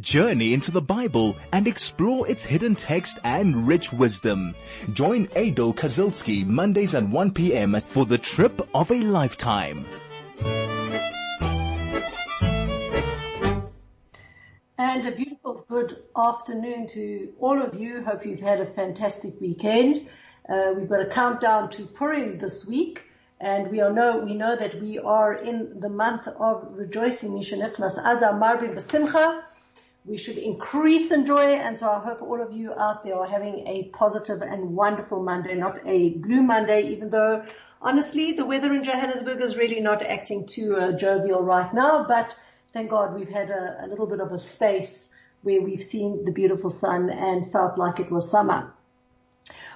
Journey into the Bible and explore its hidden text and rich wisdom. Join Aidel Kazilsky Mondays at 1 p.m. for the trip of a lifetime. And a beautiful good afternoon to all of you. Hope you've had a fantastic weekend. Uh, we've got a countdown to Purim this week. And we all know, we know that we are in the month of rejoicing. Mishanichnas Adar Marbim B'Simcha we should increase in joy. And so I hope all of you out there are having a positive and wonderful Monday, not a blue Monday, even though honestly the weather in Johannesburg is really not acting too uh, jovial right now. But thank God we've had a, a little bit of a space where we've seen the beautiful sun and felt like it was summer.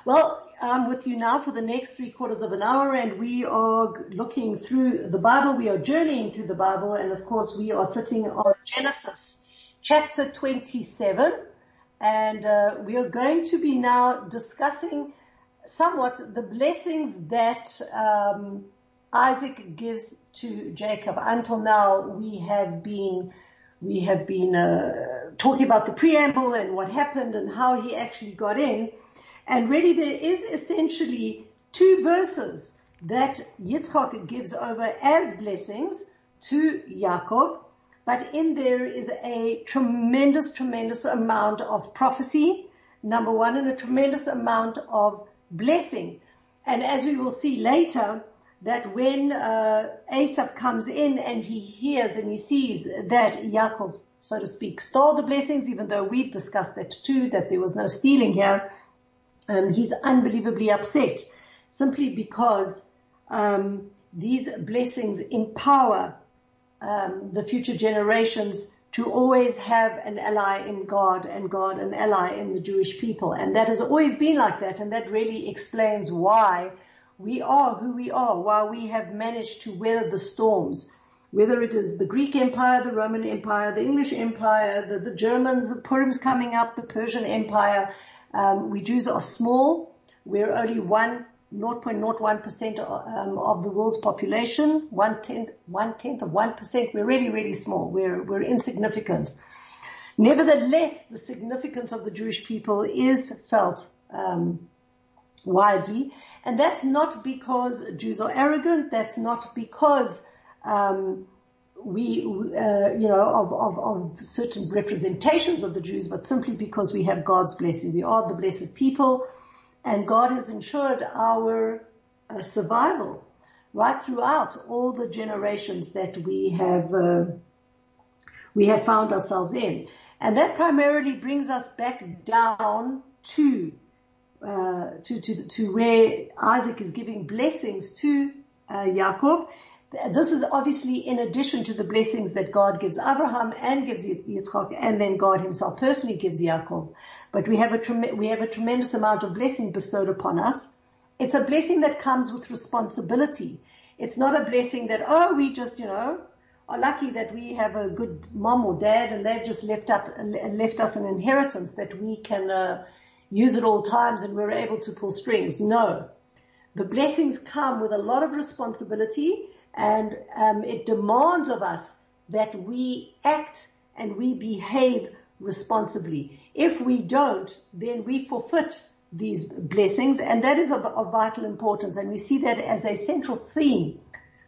Well, I'm with you now for the next three quarters of an hour and we are looking through the Bible. We are journeying through the Bible and of course we are sitting on Genesis chapter 27 and uh, we are going to be now discussing somewhat the blessings that um, Isaac gives to Jacob. Until now, we have been we have been uh, talking about the preamble and what happened and how he actually got in, and really there is essentially two verses that Yitzchak gives over as blessings to Yaakov, but in there is a tremendous, tremendous amount of prophecy, number one, and a tremendous amount of blessing. And as we will see later, that when uh, Esau comes in and he hears and he sees that Yaakov, so to speak, stole the blessings, even though we've discussed that too, that there was no stealing here, um, he's unbelievably upset simply because um, these blessings empower um, the future generations to always have an ally in God and God an ally in the Jewish people. And that has always been like that. And that really explains why we are who we are, why we have managed to weather the storms. Whether it is the Greek Empire, the Roman Empire, the English Empire, the, the Germans, the Purim's coming up, the Persian Empire, um, we Jews are small. We're only one 0.01% um, of the world's population, one tenth, one tenth of 1%. We're really, really small. We're, we're insignificant. Nevertheless, the significance of the Jewish people is felt um, widely, and that's not because Jews are arrogant. That's not because um, we, uh, you know, of, of, of, certain representations of the Jews, but simply because we have God's blessing. We are the blessed people and God has ensured our uh, survival right throughout all the generations that we have uh, we have found ourselves in, and that primarily brings us back down to uh, to to to where Isaac is giving blessings to uh, Yaakov. This is obviously in addition to the blessings that God gives Abraham and gives Yitzchak, and then God Himself personally gives Yaakov. But we have a we have a tremendous amount of blessing bestowed upon us. It's a blessing that comes with responsibility. It's not a blessing that oh we just you know are lucky that we have a good mom or dad and they've just left up left us an inheritance that we can uh, use at all times and we're able to pull strings. No, the blessings come with a lot of responsibility and um, it demands of us that we act and we behave responsibly. If we don't, then we forfeit these blessings and that is of, of, vital importance and we see that as a central theme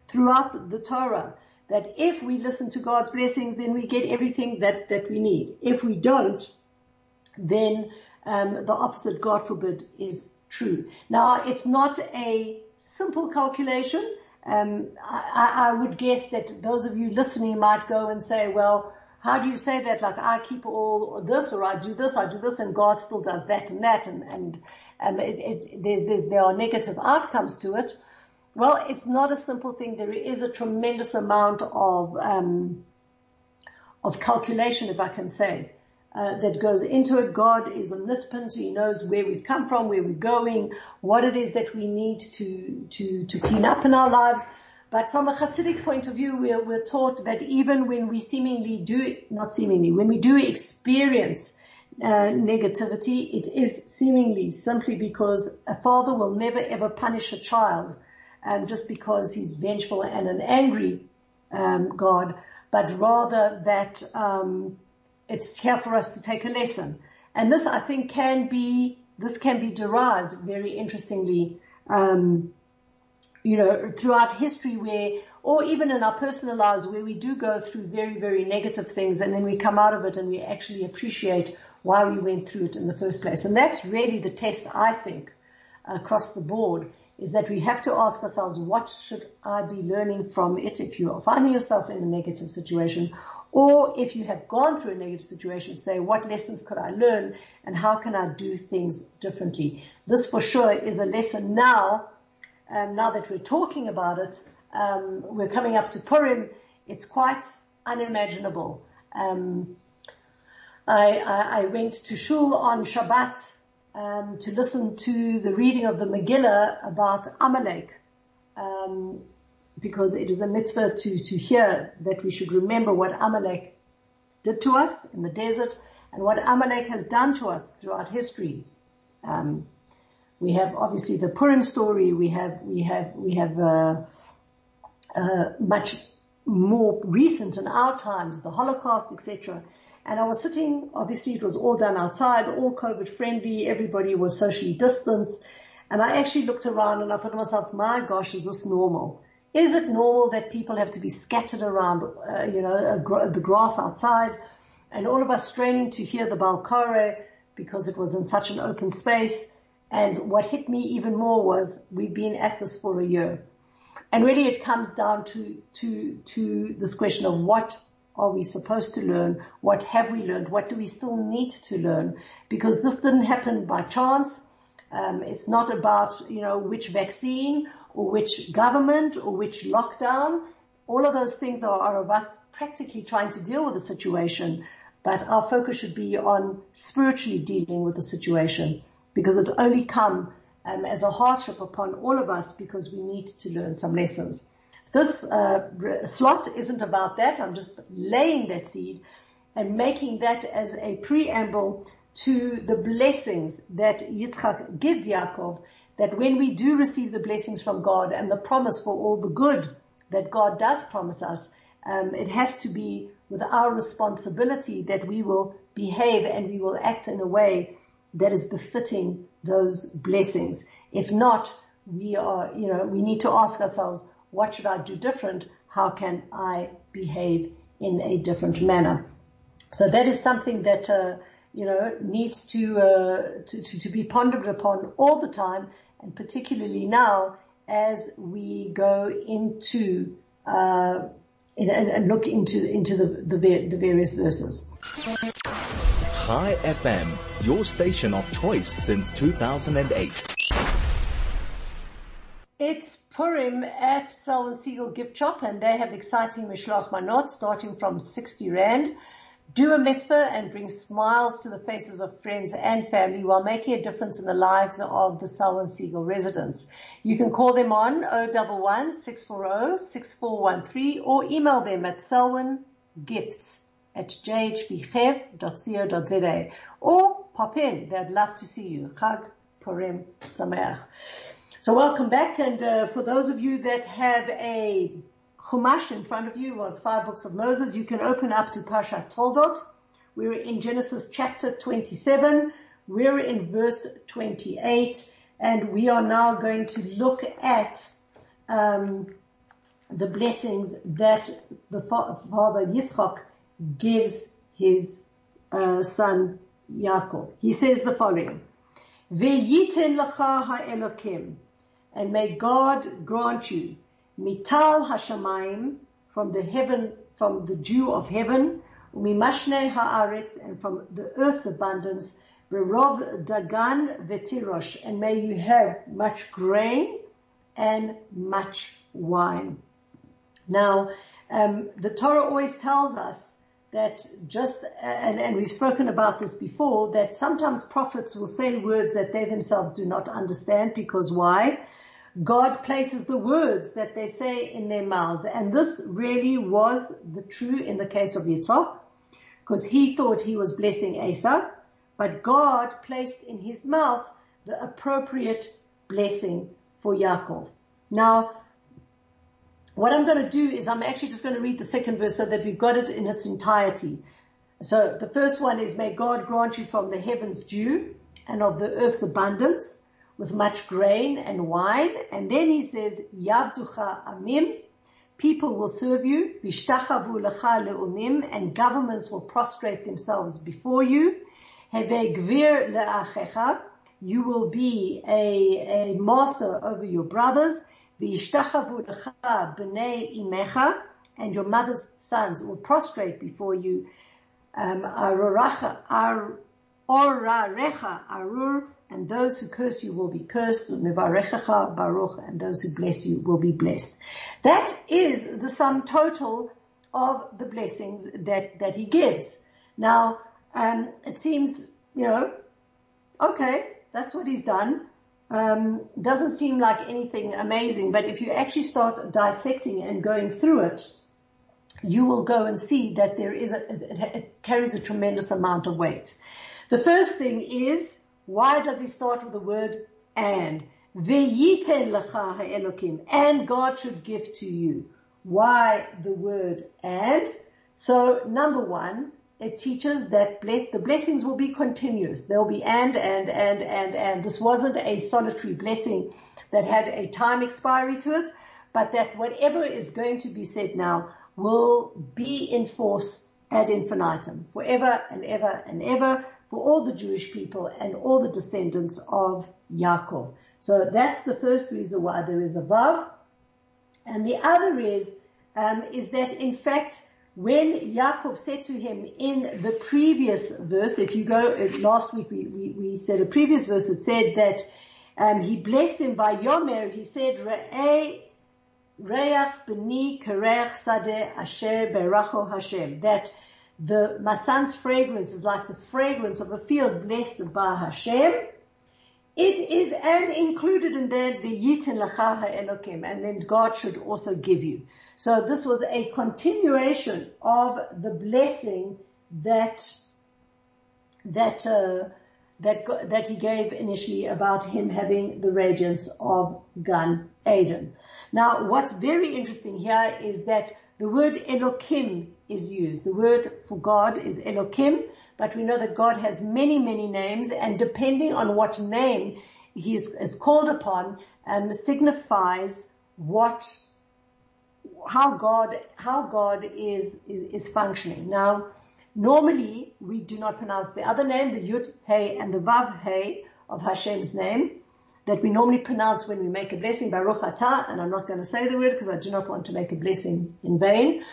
throughout the Torah that if we listen to God's blessings then we get everything that, that we need. If we don't, then um, the opposite, God forbid, is true. Now it's not a simple calculation. Um, I, I would guess that those of you listening might go and say, well, how do you say that? Like I keep all this or I do this, I do this and God still does that and that and, and, um, it, it, there's, there's, there are negative outcomes to it. Well, it's not a simple thing. There is a tremendous amount of, um, of calculation, if I can say, uh, that goes into it. God is omnipotent. He knows where we've come from, where we're going, what it is that we need to, to, to clean up in our lives. But from a Hasidic point of view, we're, we're taught that even when we seemingly do, not seemingly, when we do experience uh, negativity, it is seemingly simply because a father will never ever punish a child um, just because he's vengeful and an angry um, God, but rather that um, it's here for us to take a lesson. And this, I think, can be, this can be derived very interestingly, um, you know, throughout history where, or even in our personal lives where we do go through very, very negative things and then we come out of it and we actually appreciate why we went through it in the first place. And that's really the test, I think, across the board is that we have to ask ourselves, what should I be learning from it if you are finding yourself in a negative situation? Or if you have gone through a negative situation, say, what lessons could I learn and how can I do things differently? This for sure is a lesson now, um, now that we're talking about it, um, we're coming up to Purim. It's quite unimaginable. Um, I, I, I, went to shul on Shabbat um, to listen to the reading of the Megillah about Amalek, um, because it is a mitzvah to to hear that we should remember what Amalek did to us in the desert and what Amalek has done to us throughout history. Um, we have obviously the Purim story. We have we have we have uh, uh, much more recent in our times, the Holocaust, etc. And I was sitting, obviously it was all done outside, all COVID friendly, everybody was socially distanced. And I actually looked around and I thought to myself, my gosh, is this normal? Is it normal that people have to be scattered around, uh, you know, gr- the grass outside and all of us straining to hear the Baal Koreh because it was in such an open space? And what hit me even more was we've been at this for a year. And really it comes down to, to, to this question of what are we supposed to learn? What have we learned? What do we still need to learn? Because this didn't happen by chance. Um, it's not about, you know, which vaccine or which government or which lockdown. All of those things are, are of us practically trying to deal with the situation, but our focus should be on spiritually dealing with the situation because it's only come um, as a hardship upon all of us because we need to learn some lessons. This uh, slot isn't about that. I'm just laying that seed and making that as a preamble to the blessings that Yitzchak gives Yaakov, that when we do receive the blessings from God and the promise for all the good that God does promise us, um, it has to be with our responsibility that we will behave and we will act in a way that is befitting those blessings. If not, we are, you know, we need to ask ourselves, what should I do different? How can I behave in a different manner? So that is something that, uh, you know, needs to, uh, to, to, to, be pondered upon all the time and particularly now as we go into, uh, and, look into, into the, the, the various verses. Chai FM, your station of choice since 2008. It's Purim at Selwyn Segal Gift Shop and they have exciting Mishloach Manot starting from 60 Rand. Do a mitzvah and bring smiles to the faces of friends and family while making a difference in the lives of the Selwyn Segal residents. You can call them on 011 640 6413 or email them at selwyngifts at jhbchev.co.za or pop in. They'd love to see you. Chag Purim Sameach. So welcome back, and uh, for those of you that have a Chumash in front of you, the five books of Moses, you can open up to Parshat Toldot. We're in Genesis chapter 27. We're in verse 28, and we are now going to look at um, the blessings that the father Yitzchak gives his uh, son Yaakov. He says the following: "Ve'yiten lacha ha'elokim." and may God grant you mital hashamayim from the heaven, from the dew of heaven, umimashne haaretz, and from the earth's abundance, berov dagan vetirosh, and may you have much grain and much wine. Now, um, the Torah always tells us that just, and, and we've spoken about this before, that sometimes prophets will say words that they themselves do not understand because why? God places the words that they say in their mouths. And this really was the true in the case of Yitzhak, because he thought he was blessing Esau, but God placed in his mouth the appropriate blessing for Yaakov. Now, what I'm going to do is I'm actually just going to read the second verse so that we've got it in its entirety. So the first one is, may God grant you from the heavens dew and of the earth's abundance with much grain and wine. And then he says, Yavducha amim, people will serve you, vishtachavu lecha leumim, and governments will prostrate themselves before you. Heve gvir le'achecha, you will be a, a master over your brothers. Vishtachavu lecha b'nei imecha, and your mother's sons will prostrate before you. Um, ararecha, arur, and those who curse you will be cursed, baruch, and those who bless you will be blessed. That is the sum total of the blessings that, that he gives. Now, um, it seems, you know, okay, that's what he's done. Um, doesn't seem like anything amazing, but if you actually start dissecting and going through it, you will go and see that there is a, it, it carries a tremendous amount of weight. The first thing is why does he start with the word and? Ve'yiten lecha ha'elokim. And God should give to you. Why the word and? So number one, it teaches that the blessings will be continuous. There'll be and, and, and, and, and. This wasn't a solitary blessing that had a time expiry to it, but that whatever is going to be said now will be in force ad infinitum, forever and ever and ever for all the Jewish people and all the descendants of Yaakov. So that's the first reason why there is a vav. And the other is, um, is that in fact, when Yaakov said to him in the previous verse, if you go, uh, last week we, we, we said a previous verse, it said that um, he blessed him by Yomer, he said, Re'eh Reach b'ni kerech sadeh asher beracho Hashem. That the my son's fragrance is like the fragrance of a field blessed by Hashem. It is and included in that the yitin lachaha elokim, and then God should also give you. So this was a continuation of the blessing that that uh, that that he gave initially about him having the radiance of Gan Eden. Now, what's very interesting here is that the word Elokim is used. The word for God is Elokim, but we know that God has many, many names, and depending on what name he is, is called upon, um, signifies what, how God, how God is, is, is functioning. Now, normally we do not pronounce the other name, the Yud, Hey, and the Vav, Hey of Hashem's name that we normally pronounce when we make a blessing, Baruch Atah, and I'm not going to say the word because I do not want to make a blessing in vain.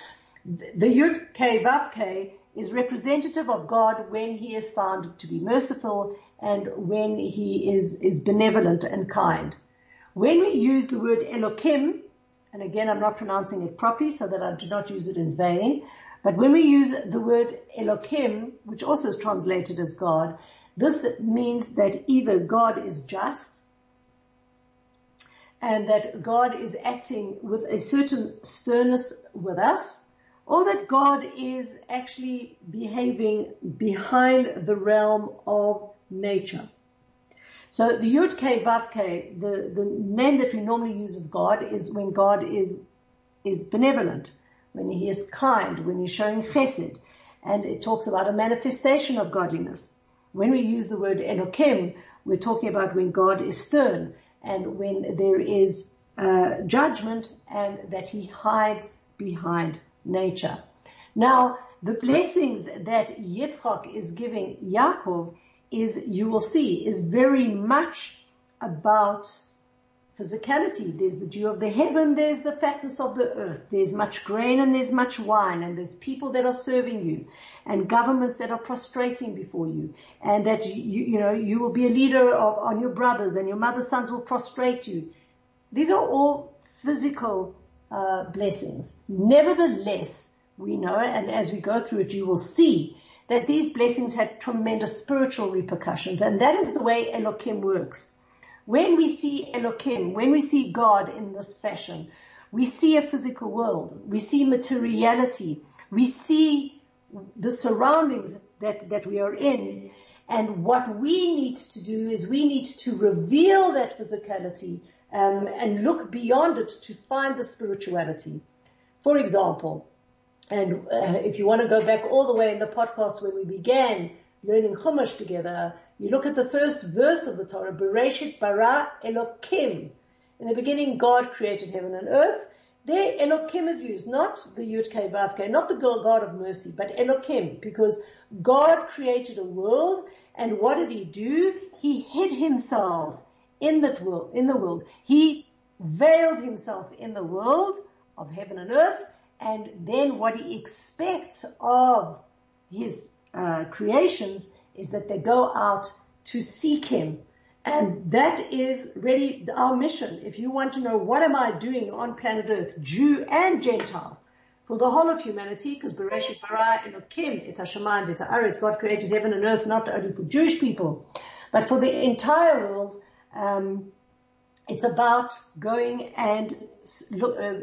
The Yud K Vav K is representative of God when He is found to be merciful and when He is, is benevolent and kind. When we use the word Elokim, and again I'm not pronouncing it properly so that I do not use it in vain, but when we use the word Elokim, which also is translated as God, this means that either God is just, and that God is acting with a certain sternness with us, or that God is actually behaving behind the realm of nature. So the Yud K Vav K, the, the name that we normally use of God is when God is, is benevolent, when he is kind, when he's showing chesed, and it talks about a manifestation of godliness. When we use the word Elokim, we're talking about when God is stern, and when there is uh, judgment and that he hides behind nature. Now, the blessings that Yitzchak is giving Yaakov is, you will see, is very much about physicality. There's the dew of the heaven, there's the fatness of the earth, there's much grain and there's much wine, and there's people that are serving you, and governments that are prostrating before you, and that you, you know, you will be a leader of, on your brothers, and your mother's sons will prostrate you. These are all physical uh, blessings. Nevertheless, we know, and as we go through it, you will see that these blessings had tremendous spiritual repercussions, and that is the way Elohim works. When we see Elohim, when we see God in this fashion, we see a physical world, we see materiality, we see the surroundings that, that we are in, and what we need to do is we need to reveal that physicality um, and look beyond it to find the spirituality. For example, And uh, if you want to go back all the way in the podcast when we began learning Chumash together, you look at the first verse of the Torah, Bereshit bara Elokim. In the beginning, God created heaven and earth. There, Elokim is used, not the Yud Kei Vav Kei, not the God of mercy, but Elokim, because God created a world, and what did He do? He hid Himself in that world, in the world. He veiled Himself in the world of heaven and earth, and then what He expects of His uh, creations is that they go out to seek Him. And that is really our mission. If you want to know what am I doing on planet Earth, Jew and Gentile, for the whole of humanity, because Bereshit bara Elokim, it's Hashemayim, it's Aretz, God created heaven and earth not only for Jewish people, but for the entire world. Um, it's about going and uh, uh,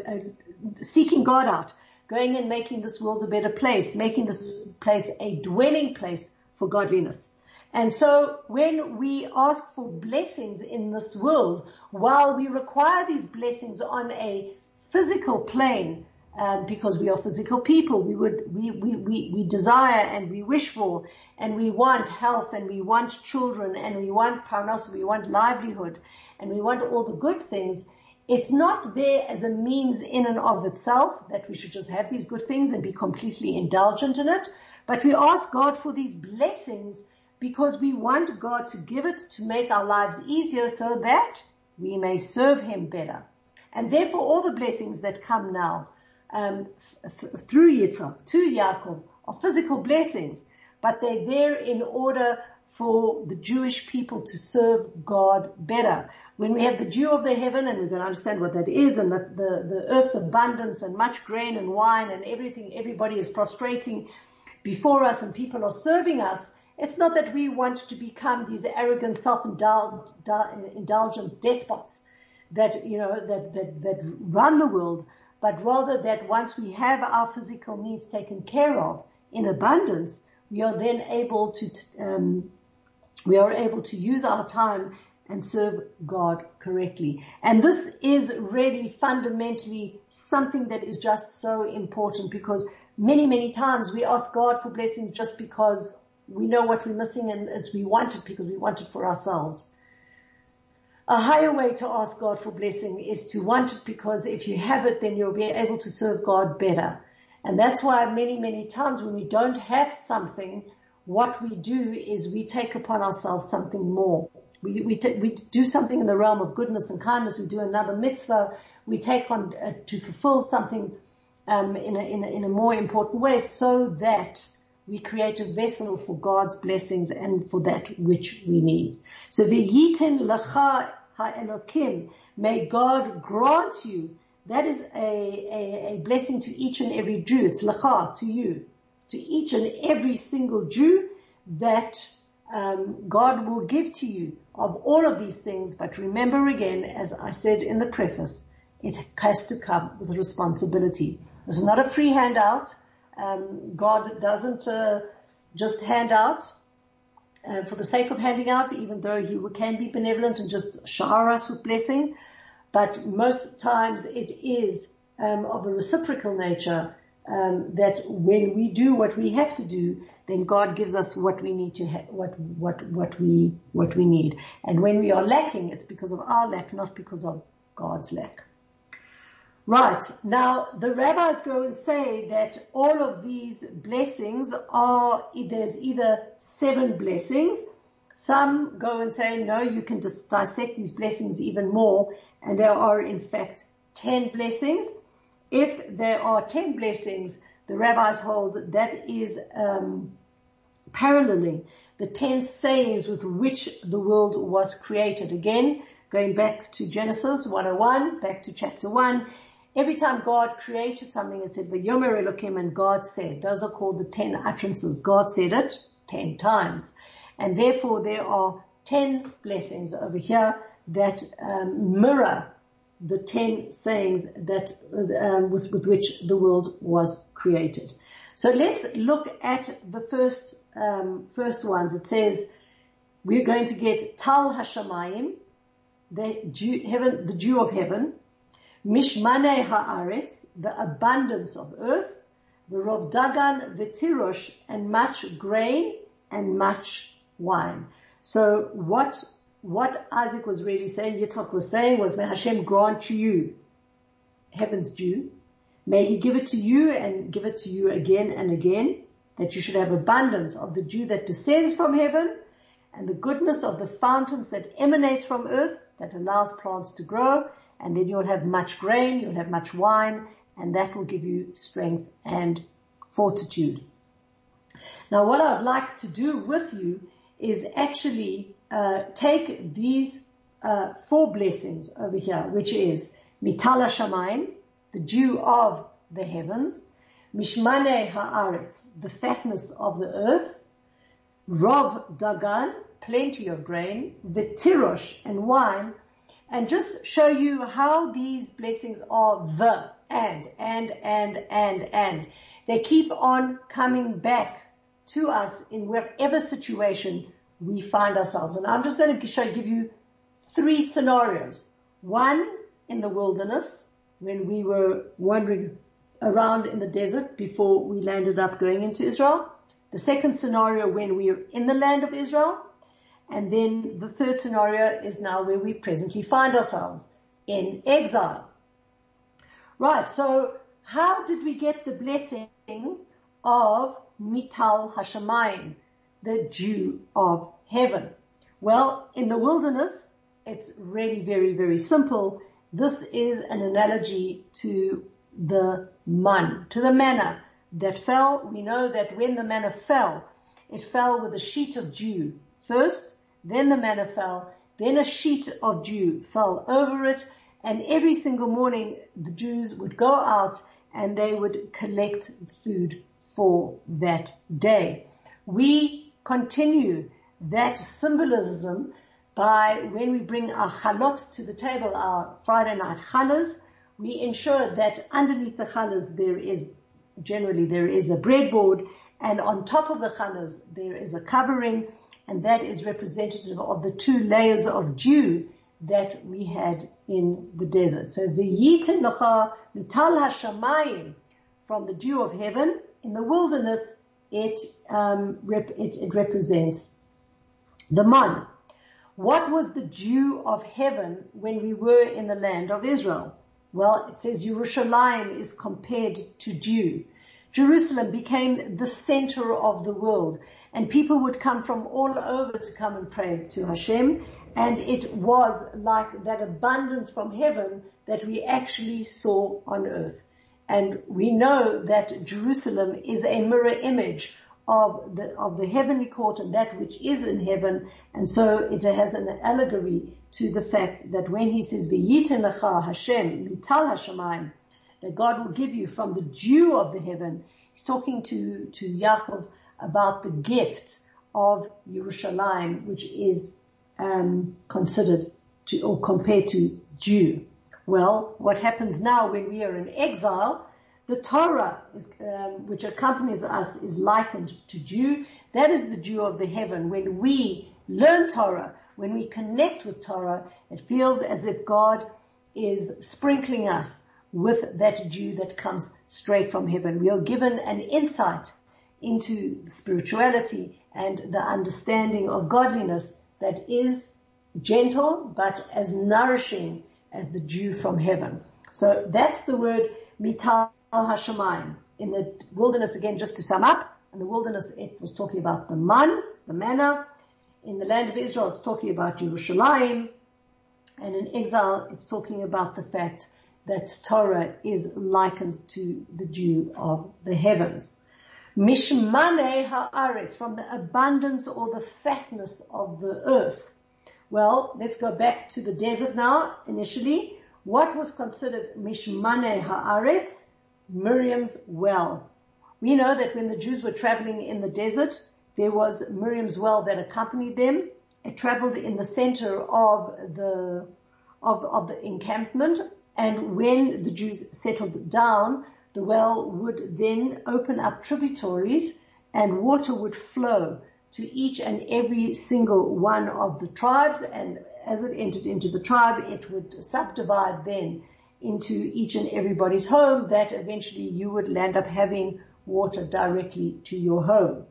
seeking God out, going and making this world a better place, making this place a dwelling place for godliness. And so when we ask for blessings in this world, while we require these blessings on a physical plane, um, because we are physical people, we would, we, we, we, we desire and we wish for, and we want health, and we want children, and we want parnasa, we want livelihood, and we want all the good things. It's not there as a means in and of itself that we should just have these good things and be completely indulgent in it, but we ask God for these blessings because we want God to give it to make our lives easier so that we may serve Him better. And therefore all the blessings that come now, um, th- through Yitzhak to Yaakov are physical blessings, but they're there in order for the Jewish people to serve God better. When we have the dew of the heaven, and we're going to understand what that is, and the, the, the earth's abundance and much grain and wine and everything, everybody is prostrating before us and people are serving us, it's not that we want to become these arrogant, self-indulgent despots that, you know, that, that, that run the world, but rather that once we have our physical needs taken care of in abundance, we are then able to, um, we are able to use our time and serve God correctly. And this is really fundamentally something that is just so important because many, many times we ask God for blessings just because we know what we're missing and as we want it because we want it for ourselves. A higher way to ask God for blessing is to want it because if you have it, then you'll be able to serve God better. And that's why many, many times when we don't have something, what we do is we take upon ourselves something more. We, we, t- we do something in the realm of goodness and kindness. We do another mitzvah. We take on uh, to fulfill something um, in, a, in, a, in a more important way so that we create a vessel for God's blessings and for that which we need. So v'yiten lecha ha'elokim, may God grant you, that is a, a, a blessing to each and every Jew. It's lecha, to you, to each and every single Jew that um, God will give to you of all of these things. But remember again, as I said in the preface, it has to come with responsibility. It's not a free handout. Um, God doesn't uh, just hand out uh, for the sake of handing out, even though He can be benevolent and just shower us with blessing. But most times it is um, of a reciprocal nature um, that when we do what we have to do, then God gives us what we need to ha- what what what we what we need. And when we are lacking, it's because of our lack, not because of God's lack. Right. Now, the rabbis go and say that all of these blessings are, there's either seven blessings. Some go and say, no, you can just dissect these blessings even more, and there are in fact ten blessings. If there are ten blessings, the rabbis hold that is um, paralleling the ten sayings with which the world was created. Again, going back to Genesis 101, back to chapter 1, Every time God created something and said, V'yomer Elokim, and God said, those are called the ten utterances. God said it ten times. And therefore there are ten blessings over here that um, mirror the ten sayings that um, with, with which the world was created. So let's look at the first um, first ones. It says we're going to get Tal Hashamayim, the heaven, the Jew of heaven, Mishmane haaretz, the abundance of earth, the Rov Dagan V'tirosh, and much grain and much wine. So what, what Isaac was really saying, Yitzchak was saying was, may Hashem grant you heaven's dew. May he give it to you and give it to you again and again, that you should have abundance of the dew that descends from heaven and the goodness of the fountains that emanates from earth that allows plants to grow and then you'll have much grain, you'll have much wine, and that will give you strength and fortitude. Now what I'd like to do with you is actually uh, take these uh, four blessings over here, which is mitala shamayim, the dew of the heavens, mishmane haaretz, the fatness of the earth, rov dagan, plenty of grain, vitirosh and wine, and just show you how these blessings are the and, and, and, and, and. They keep on coming back to us in whatever situation we find ourselves. And I'm just going to show, give you three scenarios. One in the wilderness when we were wandering around in the desert before we landed up going into Israel. The second scenario when we are in the land of Israel. And then the third scenario is now where we presently find ourselves in exile. Right. So how did we get the blessing of Mital Hashemayim, the dew of heaven? Well, in the wilderness, it's really very, very simple. This is an analogy to the man, to the manna that fell. We know that when the manna fell, it fell with a sheet of dew first, then the manna fell, then a sheet of dew fell over it, and every single morning the Jews would go out and they would collect food for that day. We continue that symbolism by when we bring our chalot to the table, our Friday night challahs, we ensure that underneath the challahs there is, generally there is a breadboard. And on top of the challahs there is a covering and that is representative of the two layers of dew that we had in the desert. So the yitin mital hashamayim from the dew of heaven in the wilderness, it, um, rep, it, it represents the man. What was the dew of heaven when we were in the land of Israel? Well, it says Yerushalayim is compared to dew. Jerusalem became the center of the world and people would come from all over to come and pray to Hashem and it was like that abundance from heaven that we actually saw on earth. And we know that Jerusalem is a mirror image of the, of the heavenly court and that which is in heaven. And so it has an allegory to the fact that when he says, V'yiten lecha Hashem, mital hashemayim, that God will give you from the dew of the heaven. He's talking to, to Yaakov about the gift of Yerushalayim, which is um, considered to or compared to dew. Well, what happens now when we are in exile? The Torah, is, um, which accompanies us, is likened to dew. That is the dew of the heaven. When we learn Torah, when we connect with Torah, it feels as if God is sprinkling us with that dew that comes straight from heaven. We are given an insight into spirituality and the understanding of godliness that is gentle but as nourishing as the dew from heaven. So that's the word mital hashemayim. In the wilderness, again, just to sum up, in the wilderness it was talking about the man, the manna. In the land of Israel it's talking about Yerushalayim. And in exile it's talking about the fact that Torah is likened to the dew of the heavens. Mishmane haaretz, from the abundance or the fatness of the earth. Well, let's go back to the desert now, initially. What was considered Mishmane haaretz? Miriam's well. We know that when the Jews were traveling in the desert, there was Miriam's well that accompanied them. It traveled in the center of the, of, of the encampment. And when the Jews settled down, the well would then open up tributaries and water would flow to each and every single one of the tribes and as it entered into the tribe it would subdivide then into each and everybody's home that eventually you would land up having water directly to your home.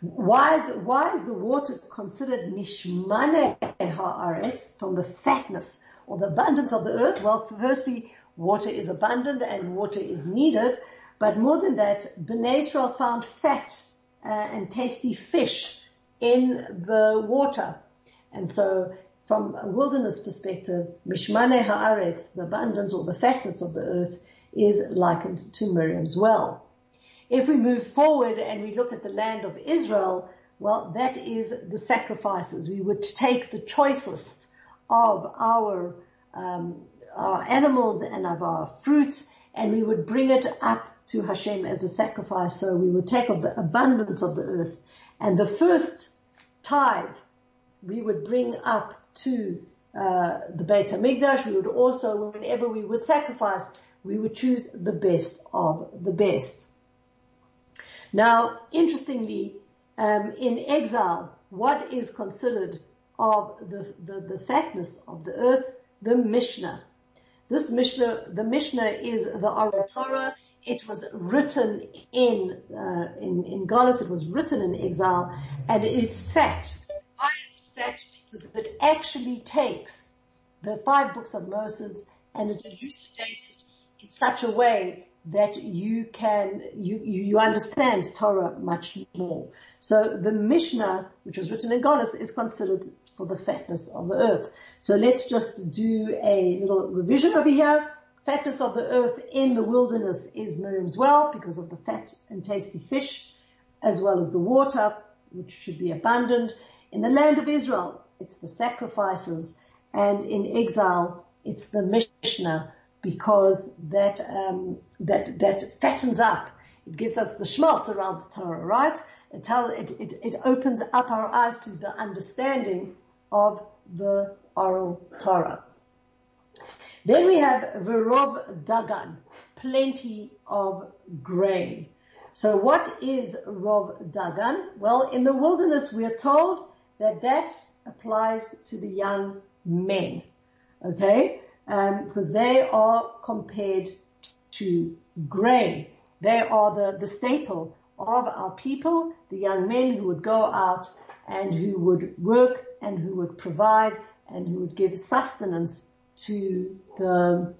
Why is, why is the water considered mishmane haaretz, from the fatness or the abundance of the earth? Well, firstly, water is abundant and water is needed, but more than that, Bnei Israel found fat uh, and tasty fish in the water. And so from a wilderness perspective, Mishmane Haaretz, the abundance or the fatness of the earth, is likened to Miriam's well. If we move forward and we look at the land of Israel, well, that is the sacrifices. We would take the choicest of our, um, our animals and of our fruits, and we would bring it up to Hashem as a sacrifice. So we would take of the abundance of the earth, and the first tithe we would bring up to uh, the Beit Hamikdash. We would also, whenever we would sacrifice, we would choose the best of the best. Now, interestingly, um, in exile, what is considered of the, the, the fatness of the earth? The Mishnah. This Mishnah, the Mishnah is the oral Torah. It was written in, uh, in, in Galus. It was written in exile and it's fat. Why is it fat? Because it actually takes the five books of Moses and it elucidates it in such a way that you can, you, you understand Torah much more. So the Mishnah, which was written in Galus, is considered for the fatness of the earth. So let's just do a little revision over here. Fatness of the earth in the wilderness is Miriam's well because of the fat and tasty fish as well as the water, which should be abundant. In the land of Israel, it's the sacrifices and in exile, it's the Mishnah because that um, that that fattens up. It gives us the schmaltz around the Torah, right? It, tell, it, it, it opens up our eyes to the understanding of the oral Torah. Then we have Verov Dagan, plenty of grain. So what is Rov Dagan? Well, in the wilderness we are told that that applies to the young men. Okay? um, because they are compared to grain. They are the, the staple of our people, the young men who would go out and who would work and who would provide and who would give sustenance to the,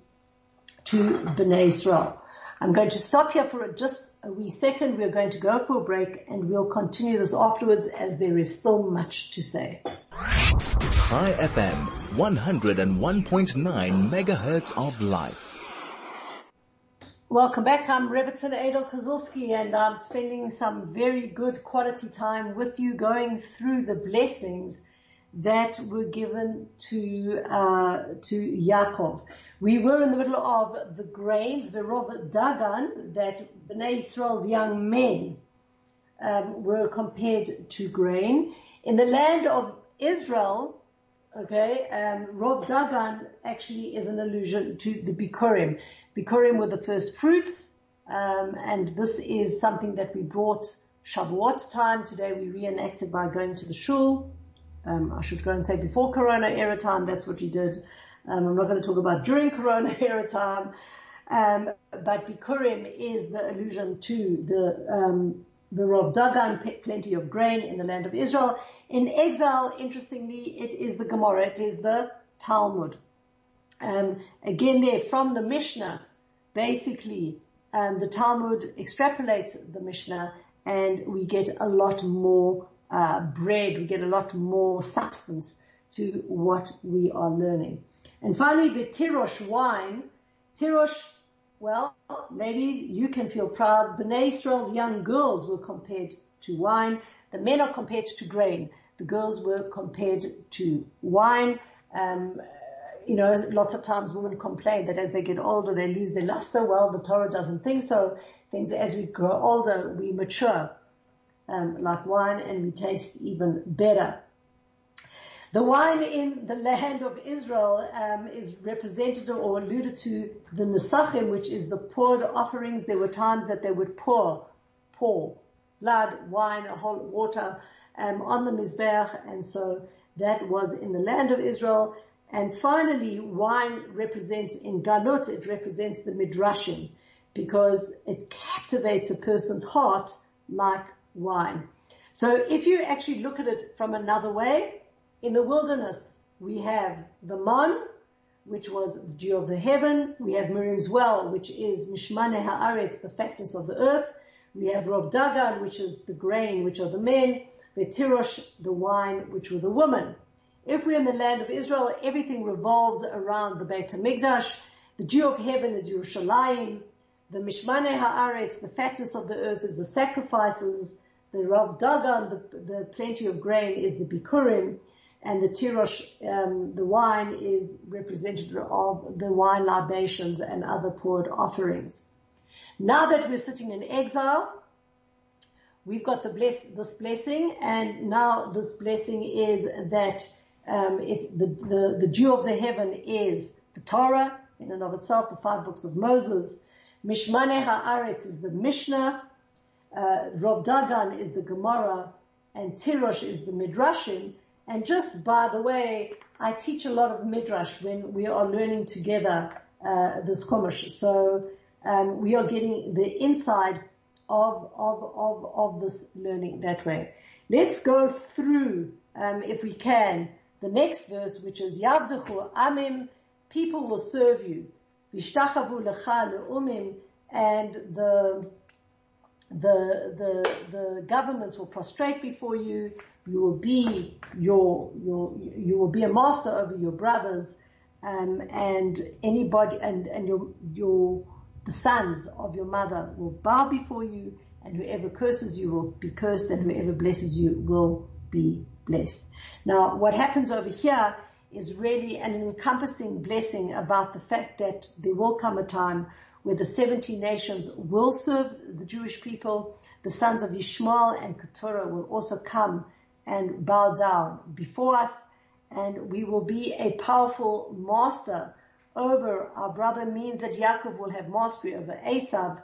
to Bnei Israel. I'm going to stop here for just a wee second. We're going to go for a break and we'll continue this afterwards as there is still much to say. Chai FM, 101.9 megahertz of life. Welcome back. I'm Rebbitzin Aidel Kazilsky and I'm spending some very good quality time with you going through the blessings that were given to, uh, to Yaakov. We were in the middle of the grains, the Rov Dagan, that Bnei Israel's young men um, were compared to grain. In the land of Israel, Okay, um, Rov Dagan actually is an allusion to the Bikurim. Bikurim were the first fruits, um, and this is something that we brought Shavuot time. Today we reenacted by going to the shul. Um, I should go and say before Corona era time, that's what we did. Um, I'm not going to talk about during Corona era time. Um, but Bikurim is the allusion to the, um, the Rav Dagan, plenty of grain in the land of Israel. In exile, interestingly, it is the Gemara, it is the Talmud. Um, again there from the Mishnah, basically, um, the Talmud extrapolates the Mishnah and we get a lot more uh, bread, we get a lot more substance to what we are learning. And finally, the Tirosh wine. Tirosh, well, ladies, you can feel proud. Bnei Israel's young girls were compared to wine. The men are compared to grain. The girls were compared to wine. Um, you know, lots of times women complain that as they get older, they lose their luster. Well, the Torah doesn't think so. Things as we grow older, we mature, um, like wine, and we taste even better. The wine in the land of Israel um, is represented or alluded to the Nesachim, which is the poured offerings. There were times that they would pour, pour blood, wine, water um, on the Mizbeach, and so that was in the land of Israel. And finally, wine represents in Galut, it represents the Midrashim. because it captivates a person's heart like wine. So if you actually look at it from another way, in the wilderness, we have the Mon, which was the dew of the heaven. We have Miriam's well, which is Mishmane Haaretz, the fatness of the earth. We have Rov Dagan, which is the grain, which are the men. Vetirosh, the wine, which were the women. If we're in the land of Israel, everything revolves around the Beit HaMikdash. The dew of heaven is Yerushalayim. The Mishmane Haaretz, the fatness of the earth, is the sacrifices. The Rov Dagan, the, the plenty of grain, is the Bikurim and the tirosh, um, the wine is representative of the wine libations and other poured offerings. Now that we're sitting in exile, we've got the bless, this blessing, and now this blessing is that um, it's the, the the dew of the heaven is the Torah in and of itself, the five books of Moses. Mishmane Haaretz is the Mishnah. Uh, Rov Dagan is the Gemara, and Tirosh is the Midrashim. And just by the way, I teach a lot of midrash when we are learning together uh, this chumash. So um, we are getting the inside of of of of this learning that way. Let's go through, um, if we can, the next verse, which is Yavdechu Amim. People will serve you. Vishtachavu lecha leumim, and the the the the governments will prostrate before you you will be your your you will be a master over your brothers um, and anybody and and your your the sons of your mother will bow before you and whoever curses you will be cursed and whoever blesses you will be blessed now what happens over here is really an encompassing blessing about the fact that there will come a time where the 70 nations will serve the Jewish people. The sons of Ishmael and Keturah will also come and bow down before us and we will be a powerful master over our brother means that Yaakov will have mastery over Esav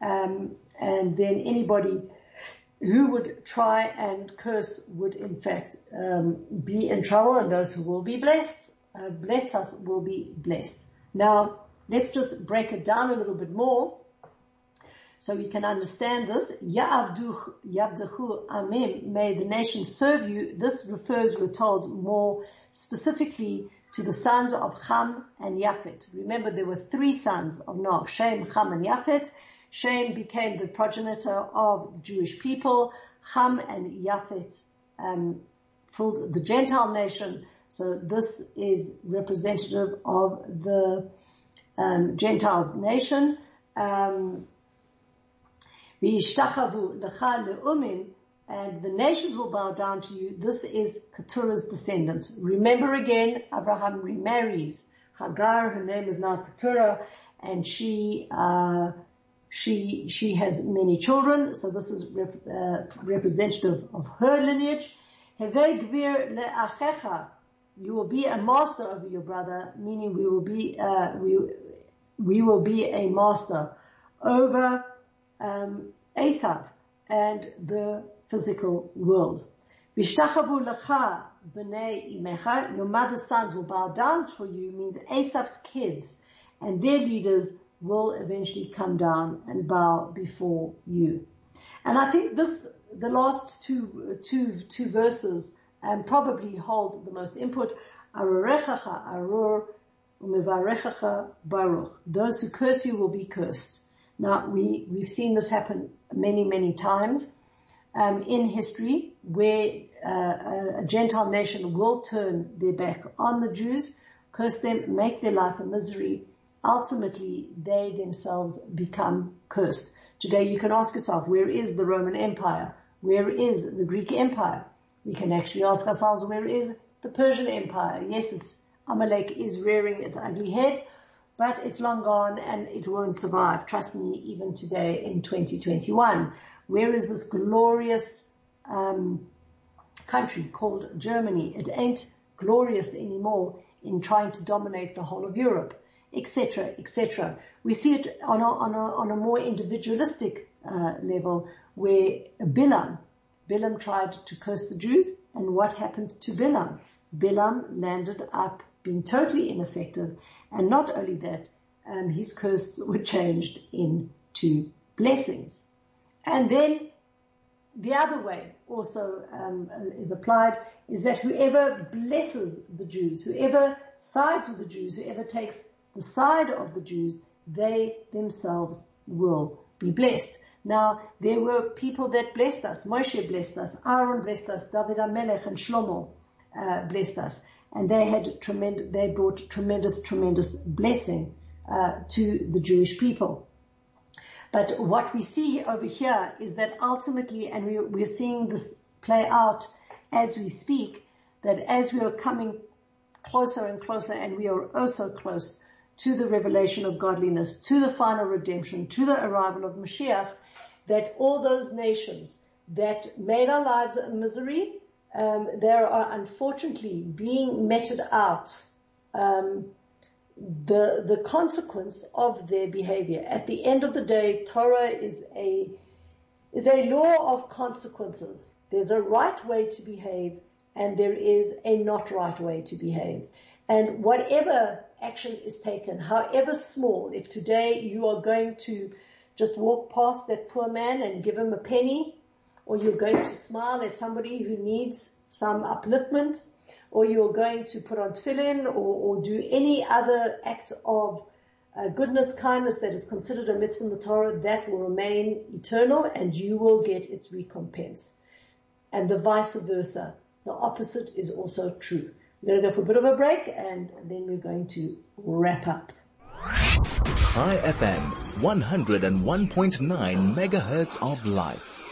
um, and then anybody who would try and curse would in fact um, be in trouble and those who will be blessed uh, bless us will be blessed now let's just break it down a little bit more so we can understand this. Ya'avduchu amim, may the nation serve you. This refers, we're told, more specifically to the sons of Ham and Yafet. Remember, there were three sons of Noah, Shem, Ham, and Yafet. Shem became the progenitor of the Jewish people. Ham and Yafet um, filled the Gentile nation. So this is representative of the um, Gentiles nation. Um, and the nations will bow down to you. This is Keturah's descendants. Remember again, Abraham remarries Hagar. Her name is now Keturah, and she uh, she she has many children. So this is rep, uh, representative of her lineage. You will be a master over your brother, meaning we will be uh, we we will be a master over um, Esav and the physical world. Your mother's sons will bow down for you means Esav's kids and their leaders will eventually come down and bow before you. And I think this, the last two, two, two verses um, probably hold the most input. Arur baruch. Those who curse you will be cursed. Now we, we've seen this happen many, many times um, in history where uh, a Gentile nation will turn their back on the Jews, curse them, make their life a misery. Ultimately, they themselves become cursed. Today you can ask yourself, where is the Roman Empire? Where is the Greek Empire? We can actually ask ourselves, where is the Persian Empire? Yes, it's Amalek is rearing its ugly head, but it's long gone and it won't survive. Trust me, even today in 2021. Where is this glorious um, country called Germany? It ain't glorious anymore in trying to dominate the whole of Europe, etc., etc. We see it on a, on a, on a more individualistic uh, level where Bilam, Bilam tried to curse the Jews, and what happened to Bilam? Bilam landed up being totally ineffective and not only that, um, his curses were changed into blessings. And then the other way also um, is applied is that whoever blesses the Jews, whoever sides with the Jews, whoever takes the side of the Jews, they themselves will be blessed. Now, there were people that blessed us. Moshe blessed us, Aaron blessed us, David HaMelech and Shlomo uh, blessed us. And they had tremendous, they brought tremendous, tremendous blessing uh, to the Jewish people. But what we see over here is that ultimately, and we, we're seeing this play out as we speak, that as we are coming closer and closer, and we are also close to the revelation of godliness, to the final redemption, to the arrival of Mashiach, that all those nations that made our lives a misery, um, they are unfortunately being meted out um, the the consequence of their behavior. At the end of the day, Torah is a is a law of consequences. There's a right way to behave and there is a not right way to behave. And whatever action is taken, however small, if today you are going to just walk past that poor man and give him a penny, or you're going to smile at somebody who needs some upliftment, or you're going to put on tefillin or, or do any other act of uh, goodness, kindness that is considered a mitzvah in the Torah, that will remain eternal and you will get its recompense. And the vice versa. The opposite is also true. We're going to go for a bit of a break and then we're going to wrap up. Chai FM, 101.9 megahertz of life.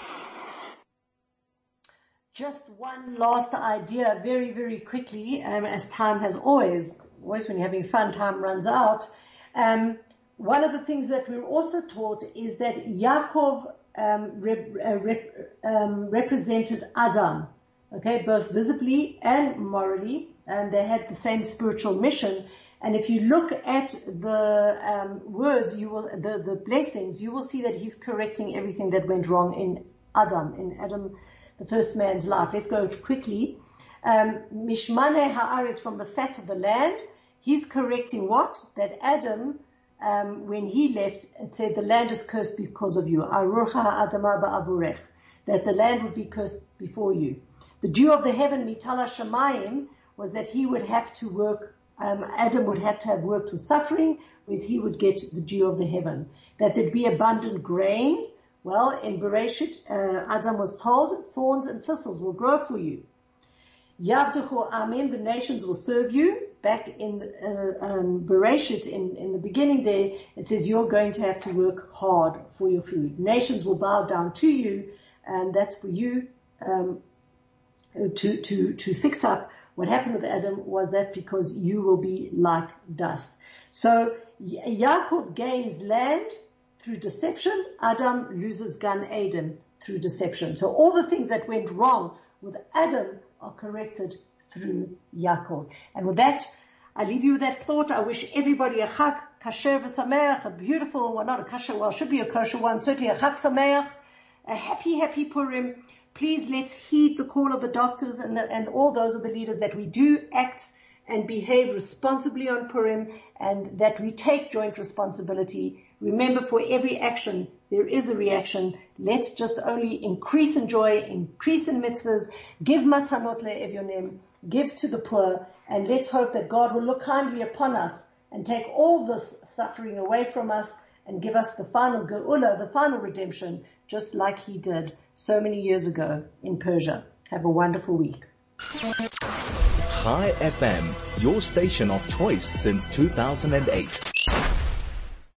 Just one last idea very, very quickly, um, as time has always, always when you're having fun, time runs out. Um, one of the things that we're also taught is that Yaakov um, rep, uh, rep, um, represented Adam, okay, both visibly and morally, and they had the same spiritual mission. And if you look at the um, words, you will the the blessings, you will see that he's correcting everything that went wrong in Adam, in Adam the first man's life. Let's go quickly. Um, Mishmane haaretz from the fat of the land. He's correcting what? That Adam, um, when he left, it said the land is cursed because of you. Arucha adama ba'avurech. That the land would be cursed before you. The dew of the heaven, mitala shamayim, was that he would have to work, um, Adam would have to have worked with suffering, whereas he would get the dew of the heaven. That there'd be abundant grain, well, in Bereshit, uh, Adam was told, thorns and thistles will grow for you. Yavduchu Amim, the nations will serve you. Back in uh, um, Bereshit, in, in the beginning there, it says you're going to have to work hard for your food. Nations will bow down to you, and that's for you um, to to to fix up. What happened with Adam was that because you will be like dust. So Yaakov gains land through deception. Adam loses Gan Eden through deception. So all the things that went wrong with Adam are corrected through Yaakov. And with that, I leave you with that thought. I wish everybody a chag, kasher v'sameach, a beautiful, well not a kasher, well should be a kosher one, certainly a chag sameach, a happy, happy Purim. Please let's heed the call of the doctors and, the, and all those of the leaders that we do act and behave responsibly on Purim and that we take joint responsibility. Remember for every action, there is a reaction. Let's just only increase in joy, increase in mitzvahs, give matanot le'evyonim, give to the poor, and let's hope that God will look kindly upon us and take all this suffering away from us and give us the final geula, the final redemption, just like he did so many years ago in Persia. Have a wonderful week. Chai FM, your station of choice since 2008.